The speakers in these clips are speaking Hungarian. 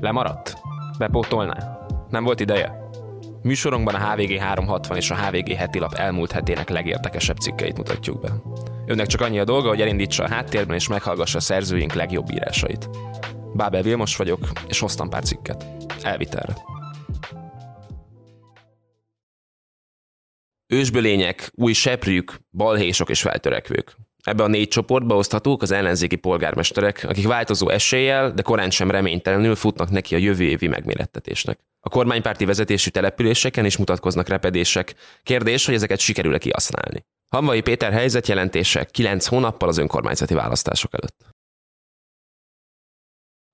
Lemaradt? Bepótolná? Nem volt ideje? Műsorunkban a HVG 360 és a HVG heti lap elmúlt hetének legérdekesebb cikkeit mutatjuk be. Önnek csak annyi a dolga, hogy elindítsa a háttérben és meghallgassa a szerzőink legjobb írásait. Bábel Vilmos vagyok, és hoztam pár cikket. Elvitelre. Ősbölények, új seprűk, balhésok és feltörekvők. Ebbe a négy csoportba oszthatók az ellenzéki polgármesterek, akik változó eséllyel, de korán sem reménytelenül futnak neki a jövő évi megmérettetésnek. A kormánypárti vezetésű településeken is mutatkoznak repedések. Kérdés, hogy ezeket sikerül-e kihasználni. Hamvai Péter helyzetjelentése 9 hónappal az önkormányzati választások előtt.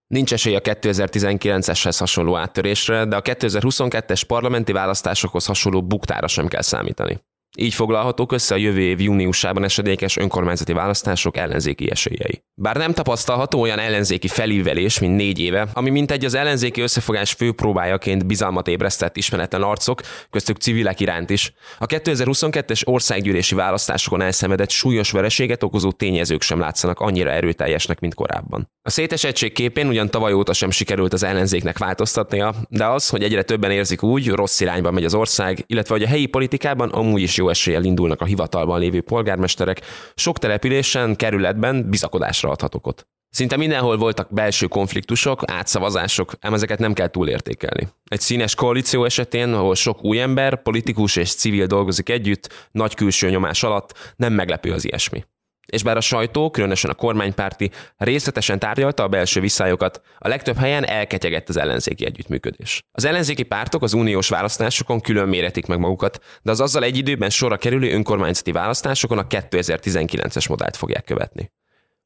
Nincs esély a 2019-eshez hasonló áttörésre, de a 2022-es parlamenti választásokhoz hasonló buktára sem kell számítani. Így foglalhatók össze a jövő év júniusában esedékes önkormányzati választások ellenzéki esélyei. Bár nem tapasztalható olyan ellenzéki felívelés, mint négy éve, ami mint egy az ellenzéki összefogás fő próbájaként bizalmat ébresztett ismeretlen arcok, köztük civilek iránt is, a 2022-es országgyűlési választásokon elszenvedett súlyos vereséget okozó tényezők sem látszanak annyira erőteljesnek, mint korábban. A szétesettség képén ugyan tavaly óta sem sikerült az ellenzéknek változtatnia, de az, hogy egyre többen érzik úgy, rossz irányba megy az ország, illetve hogy a helyi politikában amúgy is jó eséllyel indulnak a hivatalban lévő polgármesterek, sok településen, kerületben bizakodásra adhat okot. Szinte mindenhol voltak belső konfliktusok, átszavazások, ám ezeket nem kell túlértékelni. Egy színes koalíció esetén, ahol sok új ember, politikus és civil dolgozik együtt, nagy külső nyomás alatt, nem meglepő az ilyesmi és bár a sajtó, különösen a kormánypárti részletesen tárgyalta a belső viszályokat, a legtöbb helyen elketyegett az ellenzéki együttműködés. Az ellenzéki pártok az uniós választásokon külön méretik meg magukat, de az azzal egy időben sorra kerülő önkormányzati választásokon a 2019-es modellt fogják követni.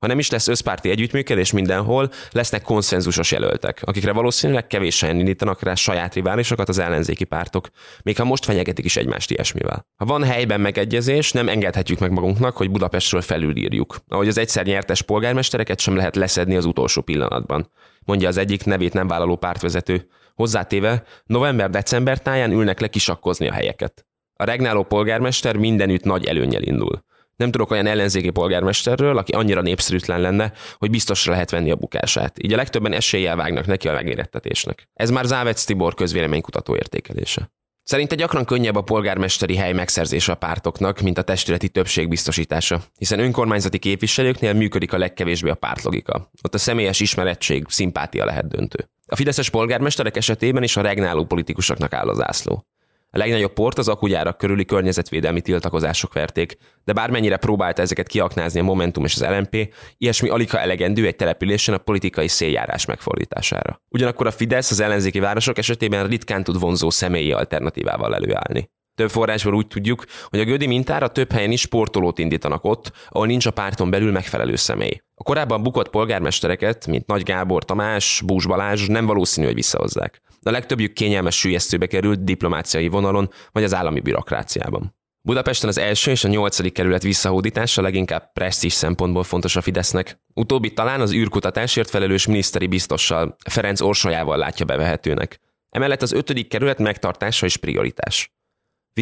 Ha nem is lesz összpárti együttműködés mindenhol, lesznek konszenzusos jelöltek, akikre valószínűleg kevésen indítanak rá saját riválisokat az ellenzéki pártok, még ha most fenyegetik is egymást ilyesmivel. Ha van helyben megegyezés, nem engedhetjük meg magunknak, hogy Budapestről felülírjuk, ahogy az egyszer nyertes polgármestereket sem lehet leszedni az utolsó pillanatban, mondja az egyik nevét nem vállaló pártvezető. Hozzátéve, november-december táján ülnek le kisakkozni a helyeket. A regnáló polgármester mindenütt nagy előnyel indul. Nem tudok olyan ellenzéki polgármesterről, aki annyira népszerűtlen lenne, hogy biztosra lehet venni a bukását. Így a legtöbben eséllyel vágnak neki a megmérettetésnek. Ez már Závec Tibor közvéleménykutató értékelése. Szerinte gyakran könnyebb a polgármesteri hely megszerzése a pártoknak, mint a testületi többség biztosítása, hiszen önkormányzati képviselőknél működik a legkevésbé a pártlogika. Ott a személyes ismerettség, szimpátia lehet döntő. A fideszes polgármesterek esetében is a regnáló politikusoknak áll az ászló. A legnagyobb port az akugyárak körüli környezetvédelmi tiltakozások verték, de bármennyire próbálta ezeket kiaknázni a Momentum és az LMP, ilyesmi alig elegendő egy településen a politikai széljárás megfordítására. Ugyanakkor a Fidesz az ellenzéki városok esetében ritkán tud vonzó személyi alternatívával előállni. Több forrásból úgy tudjuk, hogy a Gödi mintára több helyen is sportolót indítanak ott, ahol nincs a párton belül megfelelő személy. A korábban bukott polgármestereket, mint Nagy Gábor Tamás, Búzs Balázs nem valószínű, hogy visszahozzák. A legtöbbjük kényelmes sülyeztőbe került diplomáciai vonalon vagy az állami bürokráciában. Budapesten az első és a nyolcadik kerület visszahódítása leginkább presztízs szempontból fontos a Fidesznek. Utóbbi talán az űrkutatásért felelős miniszteri biztossal, Ferenc Orsolyával látja bevehetőnek. Emellett az ötödik kerület megtartása is prioritás.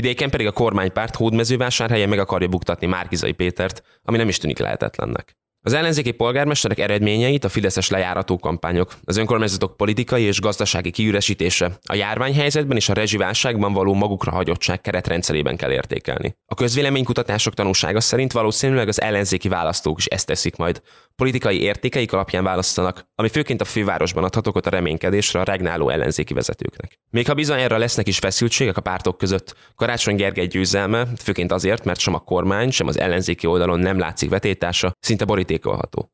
Vidéken pedig a kormánypárt hódmezővásárhelyen meg akarja buktatni Márkizai Pétert, ami nem is tűnik lehetetlennek. Az ellenzéki polgármesterek eredményeit a fideszes lejárató kampányok, az önkormányzatok politikai és gazdasági kiüresítése, a járványhelyzetben és a rezsiválságban való magukra hagyottság keretrendszerében kell értékelni. A közvéleménykutatások tanúsága szerint valószínűleg az ellenzéki választók is ezt teszik majd. Politikai értékeik alapján választanak, ami főként a fővárosban adhat okot a reménykedésre a regnáló ellenzéki vezetőknek. Még ha bizonyára lesznek is feszültségek a pártok között, Karácsony Gergely győzelme, főként azért, mert sem a kormány, sem az ellenzéki oldalon nem látszik vetétása, szinte boríték borítékolható.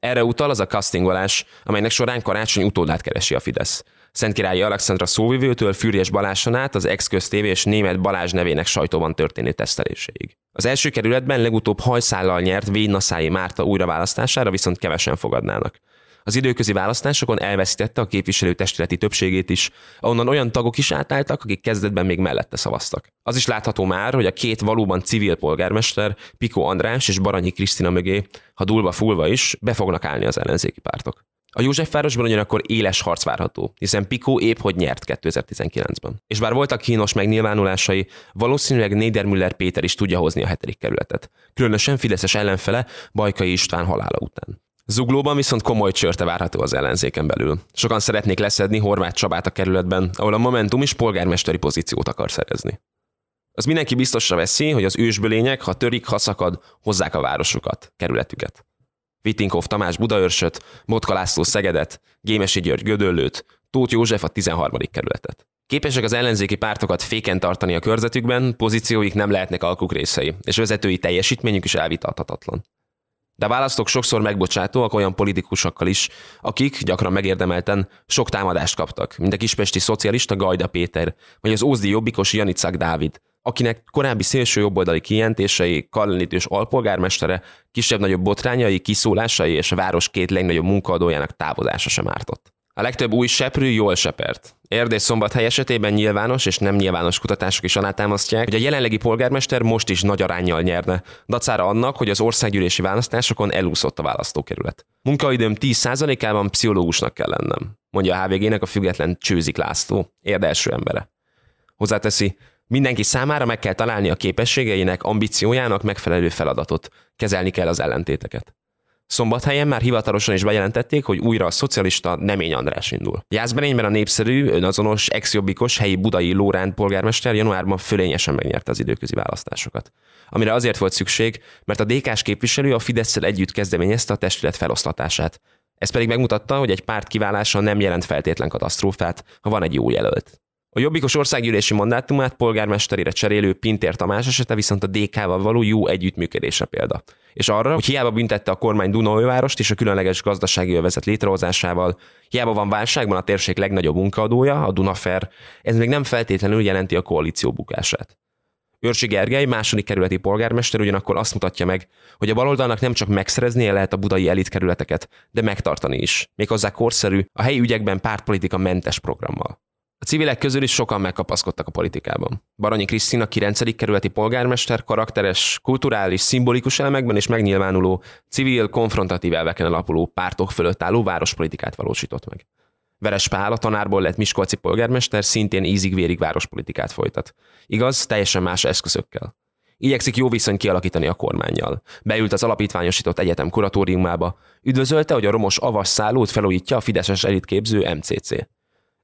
Erre utal az a castingolás, amelynek során karácsony utódát keresi a Fidesz. Szentkirályi Alexandra szóvivőtől Fűrjes Baláson át az ex-köztévé és német Balázs nevének sajtóban történő teszteléséig. Az első kerületben legutóbb hajszállal nyert Vénaszái Márta újraválasztására viszont kevesen fogadnának. Az időközi választásokon elveszítette a képviselőtestületi többségét is, ahonnan olyan tagok is átálltak, akik kezdetben még mellette szavaztak. Az is látható már, hogy a két valóban civil polgármester, Piko András és Baranyi Krisztina mögé, ha dulva fulva is, be fognak állni az ellenzéki pártok. A Józsefvárosban ugyanakkor éles harc várható, hiszen Pico épp hogy nyert 2019-ben. És bár voltak kínos megnyilvánulásai, valószínűleg Nédermüller Péter is tudja hozni a hetedik kerületet. Különösen Fideszes ellenfele Bajkai István halála után. Zuglóban viszont komoly csörte várható az ellenzéken belül. Sokan szeretnék leszedni Horváth Csabát a kerületben, ahol a Momentum is polgármesteri pozíciót akar szerezni. Az mindenki biztosra veszi, hogy az ősbölények, ha törik, ha szakad, hozzák a városukat, kerületüket. Vitinkov Tamás Budaörsöt, Motka László Szegedet, Gémesi György Gödöllőt, Tóth József a 13. kerületet. Képesek az ellenzéki pártokat féken tartani a körzetükben, pozícióik nem lehetnek alkuk részei, és vezetői teljesítményük is elvitathatatlan. De a választók sokszor megbocsátóak olyan politikusokkal is, akik gyakran megérdemelten sok támadást kaptak, mint a kispesti szocialista Gajda Péter, vagy az ózdi jobbikos Janicák Dávid, akinek korábbi szélső jobboldali kijelentései, kallenítős alpolgármestere, kisebb-nagyobb botrányai, kiszólásai és a város két legnagyobb munkaadójának távozása sem ártott. A legtöbb új seprű jól sepert. Erdély szombathely esetében nyilvános és nem nyilvános kutatások is alátámasztják, hogy a jelenlegi polgármester most is nagy arányjal nyerne, dacára annak, hogy az országgyűlési választásokon elúszott a választókerület. Munkaidőm 10%-ában pszichológusnak kell lennem, mondja a HVG-nek a független Csőzik László, érde első embere. Hozzáteszi, Mindenki számára meg kell találni a képességeinek, ambíciójának megfelelő feladatot. Kezelni kell az ellentéteket. Szombathelyen már hivatalosan is bejelentették, hogy újra a szocialista Nemény András indul. Jászberényben a népszerű, önazonos, ex-jobbikos helyi budai Lóránt polgármester januárban fölényesen megnyerte az időközi választásokat. Amire azért volt szükség, mert a DK-s képviselő a fidesz együtt kezdeményezte a testület feloszlatását. Ez pedig megmutatta, hogy egy párt kiválása nem jelent feltétlen katasztrófát, ha van egy jó jelölt. A Jobbikos országgyűlési mandátumát polgármesterére cserélő Pintér Tamás esete viszont a DK-val való jó együttműködése példa. És arra, hogy hiába büntette a kormány Dunaújvárost és a különleges gazdasági övezet létrehozásával, hiába van válságban a térség legnagyobb munkaadója, a Dunafer, ez még nem feltétlenül jelenti a koalíció bukását. Őrsi Gergely, második kerületi polgármester ugyanakkor azt mutatja meg, hogy a baloldalnak nem csak megszereznie lehet a budai elitkerületeket, de megtartani is, méghozzá korszerű, a helyi ügyekben pártpolitika mentes programmal. A civilek közül is sokan megkapaszkodtak a politikában. Baranyi Krisztina 9. kerületi polgármester karakteres, kulturális, szimbolikus elemekben és megnyilvánuló, civil, konfrontatív elveken alapuló pártok fölött álló várospolitikát valósított meg. Veres Pál, a tanárból lett Miskolci polgármester, szintén ízig-vérig várospolitikát folytat. Igaz, teljesen más eszközökkel. Igyekszik jó viszony kialakítani a kormányjal. Beült az alapítványosított egyetem kuratóriumába, üdvözölte, hogy a romos avas szállót felújítja a Fideszes elitképző MCC.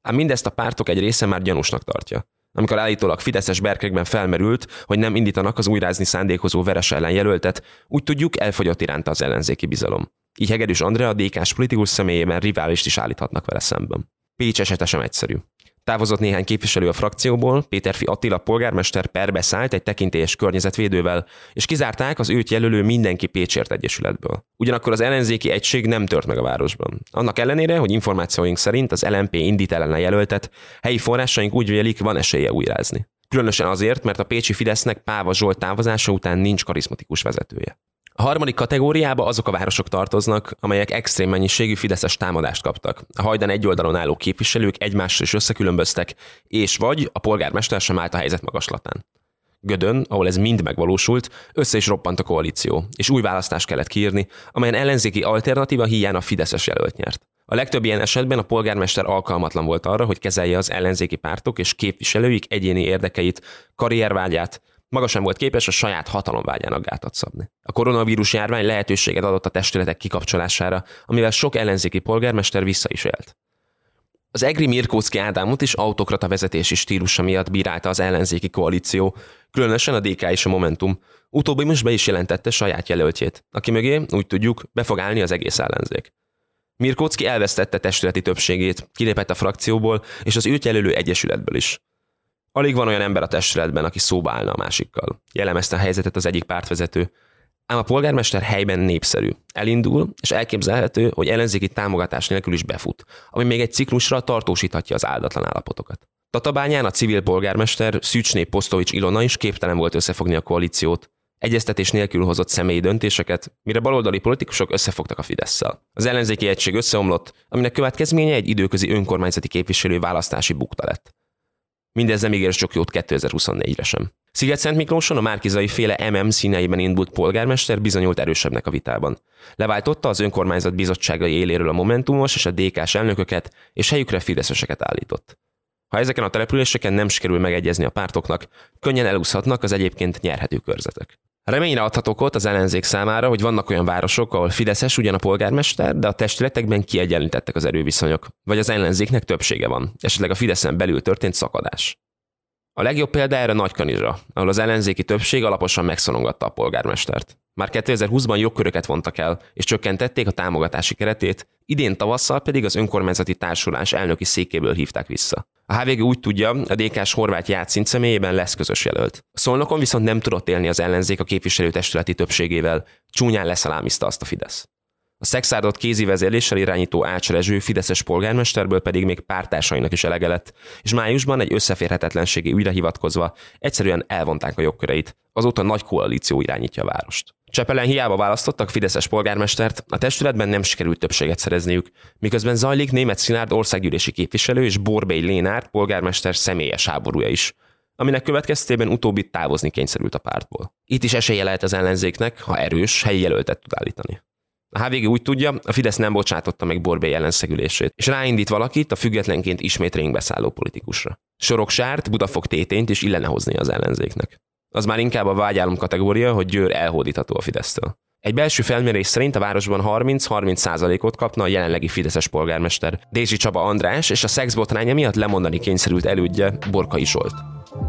Ám mindezt a pártok egy része már gyanúsnak tartja. Amikor állítólag Fideszes berkekben felmerült, hogy nem indítanak az újrázni szándékozó veres ellen jelöltet, úgy tudjuk, elfogyott iránta az ellenzéki bizalom. Így Hegedűs Andrea DK-s politikus személyében riválist is állíthatnak vele szemben. Pécs esete sem egyszerű. Távozott néhány képviselő a frakcióból, Péterfi Attila polgármester perbe szállt egy tekintélyes környezetvédővel, és kizárták az őt jelölő mindenki Pécsért Egyesületből. Ugyanakkor az ellenzéki egység nem tört meg a városban. Annak ellenére, hogy információink szerint az LMP indít ellen jelöltet, helyi forrásaink úgy vélik, van esélye újrázni. Különösen azért, mert a Pécsi Fidesznek Páva Zsolt távozása után nincs karizmatikus vezetője. A harmadik kategóriába azok a városok tartoznak, amelyek extrém mennyiségű fideszes támadást kaptak. A hajdan egy oldalon álló képviselők egymással is összekülönböztek, és vagy a polgármester sem állt a helyzet magaslatán. Gödön, ahol ez mind megvalósult, össze is roppant a koalíció, és új választást kellett kiírni, amelyen ellenzéki alternatíva hiány a Fideszes jelölt nyert. A legtöbb ilyen esetben a polgármester alkalmatlan volt arra, hogy kezelje az ellenzéki pártok és képviselőik egyéni érdekeit, karriervágyát, maga sem volt képes a saját hatalomvágyának gátat szabni. A koronavírus járvány lehetőséget adott a testületek kikapcsolására, amivel sok ellenzéki polgármester vissza is élt. Az Egri Mirkóczki Ádámot is autokrata vezetési stílusa miatt bírálta az ellenzéki koalíció, különösen a DK és a Momentum. Utóbbi most be is jelentette saját jelöltjét, aki mögé, úgy tudjuk, be fog állni az egész ellenzék. Mirkóczki elvesztette testületi többségét, kilépett a frakcióból és az őt jelölő egyesületből is. Alig van olyan ember a testületben, aki szóba állna a másikkal. Jellemezte a helyzetet az egyik pártvezető. Ám a polgármester helyben népszerű. Elindul, és elképzelhető, hogy ellenzéki támogatás nélkül is befut, ami még egy ciklusra tartósíthatja az áldatlan állapotokat. Tatabányán a civil polgármester Szűcsné Posztovics Ilona is képtelen volt összefogni a koalíciót. Egyeztetés nélkül hozott személyi döntéseket, mire baloldali politikusok összefogtak a Fidesz-szel. Az ellenzéki egység összeomlott, aminek következménye egy időközi önkormányzati képviselő választási bukta lett. Mindez nem ígér sok jót 2024-re sem. Sziget-Szent Miklóson a Márkizai féle MM színeiben indult polgármester bizonyult erősebbnek a vitában. Leváltotta az önkormányzat bizottságai éléről a Momentumos és a DK-s elnököket, és helyükre fideszeseket állított. Ha ezeken a településeken nem sikerül megegyezni a pártoknak, könnyen elúszhatnak az egyébként nyerhető körzetek. Reményre adhatok ott az ellenzék számára, hogy vannak olyan városok, ahol Fideszes ugyan a polgármester, de a testületekben kiegyenlítettek az erőviszonyok, vagy az ellenzéknek többsége van, esetleg a Fideszen belül történt szakadás. A legjobb példa erre Nagykanizsa, ahol az ellenzéki többség alaposan megszorongatta a polgármestert. Már 2020-ban jogköröket vontak el, és csökkentették a támogatási keretét, idén tavasszal pedig az önkormányzati társulás elnöki székéből hívták vissza. A HVG úgy tudja, a DK-s horvát játszint személyében lesz közös jelölt. A Szolnokon viszont nem tudott élni az ellenzék a képviselőtestületi többségével, csúnyán leszalámizta azt a Fidesz. A szexárdot kézi vezérléssel irányító Ács Rezső Fideszes polgármesterből pedig még pártársainak is elege lett, és májusban egy összeférhetetlenségi ügyre hivatkozva egyszerűen elvonták a jogköreit. Azóta nagy koalíció irányítja a várost. Csepelen hiába választottak Fideszes polgármestert, a testületben nem sikerült többséget szerezniük, miközben zajlik német Szilárd országgyűlési képviselő és Borbély Lénárt polgármester személyes háborúja is, aminek következtében utóbbi távozni kényszerült a pártból. Itt is esélye lehet az ellenzéknek, ha erős, helyi jelöltet tud állítani. A HVG úgy tudja, a Fidesz nem bocsátotta meg Borbély ellenszegülését, és ráindít valakit a függetlenként ismét ringbe szálló politikusra. Sorok sárt, Budafok tétényt is illene hozni az ellenzéknek. Az már inkább a vágyálom kategória, hogy Győr elhódítható a Fidesztől. Egy belső felmérés szerint a városban 30-30 ot kapna a jelenlegi Fideszes polgármester. Dézsi Csaba András és a szexbotránya miatt lemondani kényszerült elődje Borkai Zsolt.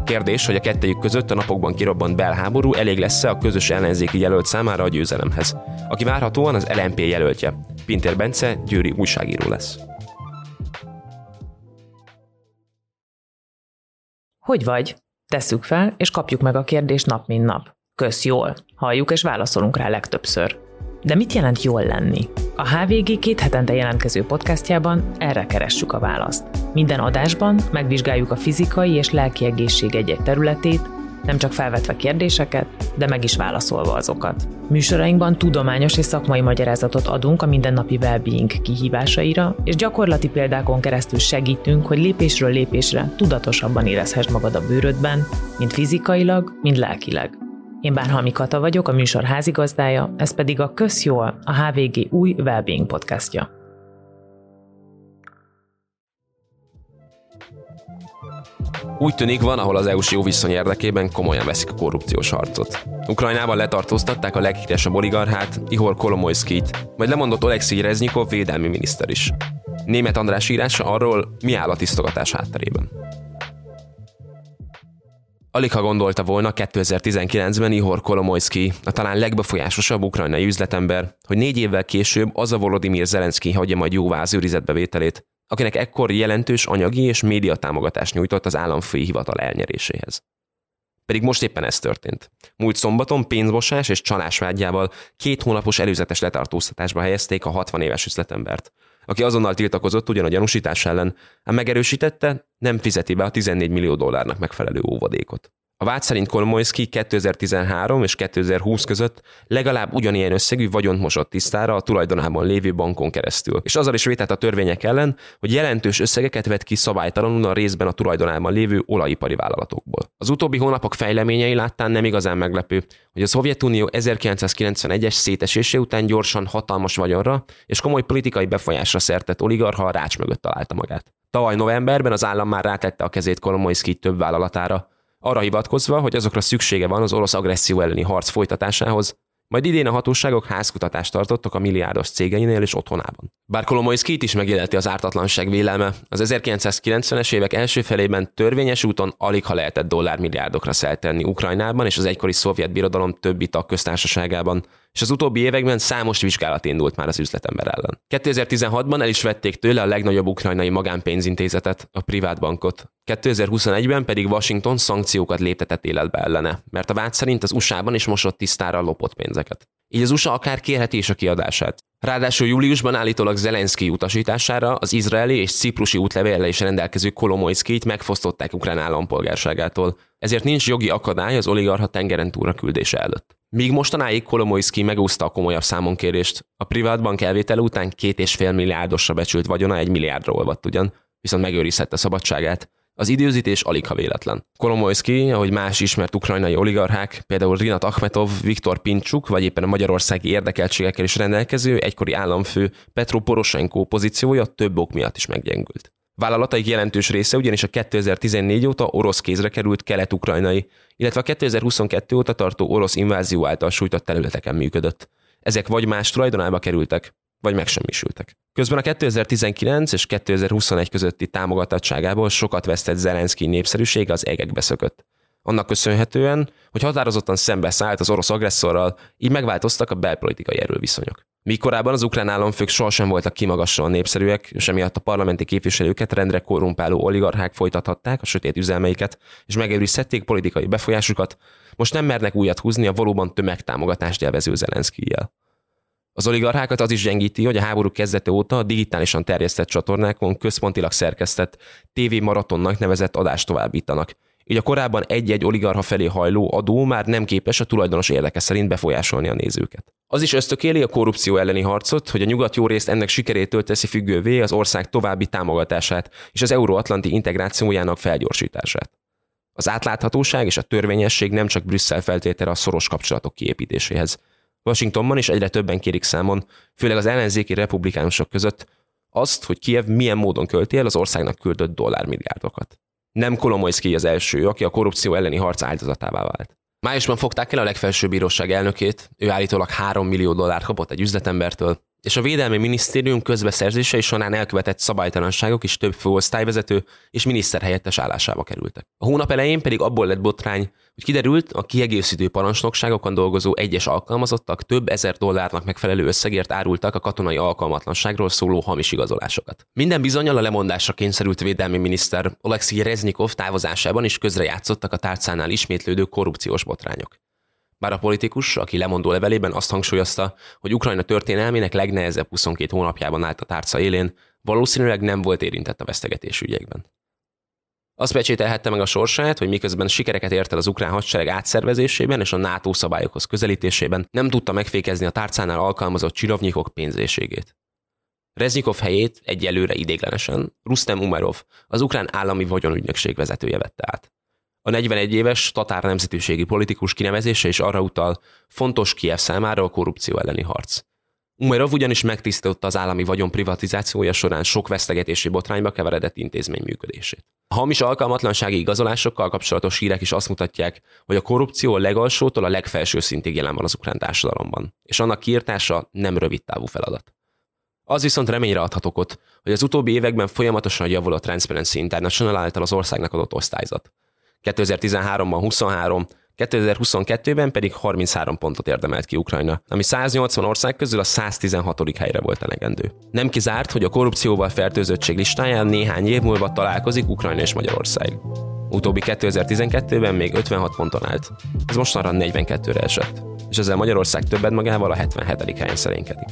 Kérdés, hogy a kettejük között a napokban kirobbant belháború elég lesz-e a közös ellenzéki jelölt számára a győzelemhez, aki várhatóan az LMP jelöltje. Pintér Bence győri újságíró lesz. Hogy vagy? Tesszük fel, és kapjuk meg a kérdést nap mint nap. Kösz jól. Halljuk és válaszolunk rá legtöbbször. De mit jelent jól lenni? A HVG két hetente jelentkező podcastjában erre keressük a választ. Minden adásban megvizsgáljuk a fizikai és lelki egészség egy-egy területét, nem csak felvetve kérdéseket, de meg is válaszolva azokat. Műsorainkban tudományos és szakmai magyarázatot adunk a mindennapi well-being kihívásaira, és gyakorlati példákon keresztül segítünk, hogy lépésről lépésre tudatosabban érezhess magad a bőrödben, mind fizikailag, mind lelkileg. Én Bárhalmi Kata vagyok, a műsor házigazdája, ez pedig a Közjól, a HVG új Wellbeing podcastja. Úgy tűnik van, ahol az EU-s jó viszony érdekében komolyan veszik a korrupciós harcot. Ukrajnában letartóztatták a leghíresebb oligarchát, Ihor Kolomoyskit, vagy lemondott Oleksiy Reznyikov védelmi miniszter is. Német András írása arról, mi áll a tisztogatás hátterében. Alig ha gondolta volna 2019-ben Ihor Kolomoyski, a talán legbefolyásosabb ukrajnai üzletember, hogy négy évvel később az a Volodymyr Zelenszky hagyja majd jóvá az őrizetbevételét, akinek ekkor jelentős anyagi és média támogatást nyújtott az államfői hivatal elnyeréséhez. Pedig most éppen ez történt. Múlt szombaton pénzmosás és csalás két hónapos előzetes letartóztatásba helyezték a 60 éves üzletembert, aki azonnal tiltakozott ugyan a gyanúsítás ellen, ám megerősítette, nem fizeti be a 14 millió dollárnak megfelelő óvadékot. A vád szerint Kolomoyski 2013 és 2020 között legalább ugyanilyen összegű vagyont mosott tisztára a tulajdonában lévő bankon keresztül, és azzal is vétett a törvények ellen, hogy jelentős összegeket vett ki szabálytalanul a részben a tulajdonában lévő olajipari vállalatokból. Az utóbbi hónapok fejleményei láttán nem igazán meglepő, hogy a Szovjetunió 1991-es szétesése után gyorsan hatalmas vagyonra és komoly politikai befolyásra szertett oligarha a rács mögött találta magát. Tavaly novemberben az állam már rátette a kezét Kolomoyski több vállalatára, arra hivatkozva, hogy azokra szüksége van az orosz agresszió elleni harc folytatásához, majd idén a hatóságok házkutatást tartottak a milliárdos cégeinél és otthonában. Bár Kolomoyskit is megéleti az ártatlanság vélelme, az 1990-es évek első felében törvényes úton alig ha lehetett dollármilliárdokra szeltenni Ukrajnában és az egykori szovjet birodalom többi tagköztársaságában, és az utóbbi években számos vizsgálat indult már az üzletember ellen. 2016-ban el is vették tőle a legnagyobb ukrajnai magánpénzintézetet, a privát bankot. 2021-ben pedig Washington szankciókat léptetett életbe ellene, mert a vád szerint az USA-ban is mosott tisztára lopott pénzeket. Így az USA akár kérheti is a kiadását. Ráadásul júliusban állítólag Zelenszky utasítására az izraeli és ciprusi útlevéllel is rendelkező Kolomoyskit megfosztották ukrán állampolgárságától, ezért nincs jogi akadály az oligarha tengeren túra küldése előtt. Míg mostanáig Kolomoyski megúszta a komolyabb számonkérést, a privát bank elvétele után két és fél milliárdosra becsült vagyona egy milliárdra olvadt ugyan, viszont megőrizhette szabadságát, az időzítés alig ha véletlen. Kolomoyski, ahogy más ismert ukrajnai oligarchák, például Rinat Akhmetov, Viktor Pincsuk, vagy éppen a magyarországi érdekeltségekkel is rendelkező egykori államfő Petro Poroshenko pozíciója több ok miatt is meggyengült. Vállalataik jelentős része ugyanis a 2014 óta orosz kézre került kelet-ukrajnai, illetve a 2022 óta tartó orosz invázió által sújtott területeken működött. Ezek vagy más tulajdonába kerültek, vagy megsemmisültek. Közben a 2019 és 2021 közötti támogatottságából sokat vesztett Zelenszky népszerűsége az égekbe szökött. Annak köszönhetően, hogy határozottan szembeszállt az orosz agresszorral, így megváltoztak a belpolitikai erőviszonyok. Míg korábban az ukrán államfők sohasem voltak kimagaslóan népszerűek, és emiatt a parlamenti képviselőket rendre korrumpáló oligarchák folytathatták a sötét üzelmeiket, és megőrizhették politikai befolyásukat, most nem mernek újat húzni a valóban tömegtámogatást élvező Zelenszkijjel. Az oligarchákat az is gyengíti, hogy a háború kezdete óta a digitálisan terjesztett csatornákon központilag szerkesztett TV maratonnak nevezett adást továbbítanak. Így a korábban egy-egy oligarha felé hajló adó már nem képes a tulajdonos érdeke szerint befolyásolni a nézőket. Az is ösztökéli a korrupció elleni harcot, hogy a nyugat jó részt ennek sikerétől teszi függővé az ország további támogatását és az euróatlanti integrációjának felgyorsítását. Az átláthatóság és a törvényesség nem csak Brüsszel feltétele a szoros kapcsolatok kiépítéséhez. Washingtonban is egyre többen kérik számon, főleg az ellenzéki republikánusok között, azt, hogy Kiev milyen módon költi el az országnak küldött dollármilliárdokat. Nem Kolomoyszki az első, aki a korrupció elleni harc áldozatává vált. Májusban fogták el a legfelsőbb bíróság elnökét, ő állítólag 3 millió dollárt kapott egy üzletembertől, és a Védelmi Minisztérium közbeszerzései során elkövetett szabálytalanságok is több főosztályvezető és miniszterhelyettes állásába kerültek. A hónap elején pedig abból lett botrány, hogy kiderült, a kiegészítő parancsnokságokon dolgozó egyes alkalmazottak több ezer dollárnak megfelelő összegért árultak a katonai alkalmatlanságról szóló hamis igazolásokat. Minden bizonyal a lemondásra kényszerült védelmi miniszter Oleksiy Reznikov távozásában is közrejátszottak a tárcánál ismétlődő korrupciós botrányok. Bár a politikus, aki lemondó levelében azt hangsúlyozta, hogy Ukrajna történelmének legnehezebb 22 hónapjában állt a tárca élén, valószínűleg nem volt érintett a vesztegetés ügyekben. Azt pecsételhette meg a sorsát, hogy miközben sikereket ért el az ukrán hadsereg átszervezésében és a NATO szabályokhoz közelítésében, nem tudta megfékezni a tárcánál alkalmazott csirovnyikok pénzéségét. Reznikov helyét egyelőre idéglenesen Rustem Umerov, az ukrán állami vagyonügynökség vezetője vette át. A 41 éves tatár nemzetiségi politikus kinevezése is arra utal, fontos Kiev számára a korrupció elleni harc. Umerov ugyanis megtisztította az állami vagyon privatizációja során sok vesztegetési botrányba keveredett intézmény működését. A hamis alkalmatlansági igazolásokkal kapcsolatos hírek is azt mutatják, hogy a korrupció a legalsótól a legfelső szintig jelen van az ukrán társadalomban, és annak kiirtása nem rövid távú feladat. Az viszont reményre adhat okot, hogy az utóbbi években folyamatosan javul a Transparency International által az országnak adott osztályzat. 2013-ban 23, 2022-ben pedig 33 pontot érdemelt ki Ukrajna, ami 180 ország közül a 116. helyre volt elegendő. Nem kizárt, hogy a korrupcióval fertőzöttség listáján néhány év múlva találkozik Ukrajna és Magyarország. Utóbbi 2012-ben még 56 ponton állt, ez mostanra 42-re esett, és ezzel Magyarország többet magával a 77. helyen szerénykedik.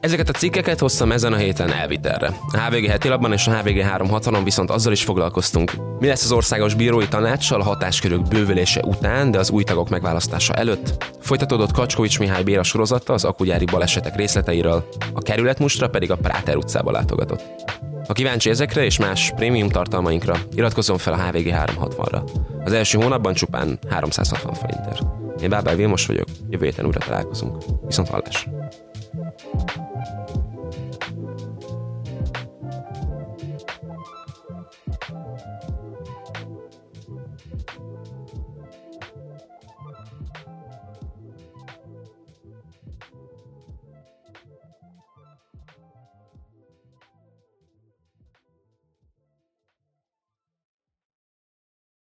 Ezeket a cikkeket hoztam ezen a héten elvitelre. A HVG heti labban és a HVG 360-on viszont azzal is foglalkoztunk. Mi lesz az országos bírói tanácssal a hatáskörök bővülése után, de az új tagok megválasztása előtt? Folytatódott Kacskovics Mihály Béla sorozata az akugyári balesetek részleteiről, a kerületmustra pedig a Práter utcába látogatott. Ha kíváncsi ezekre és más prémium tartalmainkra, iratkozzon fel a HVG 360-ra. Az első hónapban csupán 360 forintért. Én Bábel Vilmos vagyok, jövő héten újra találkozunk. Viszont hallásra!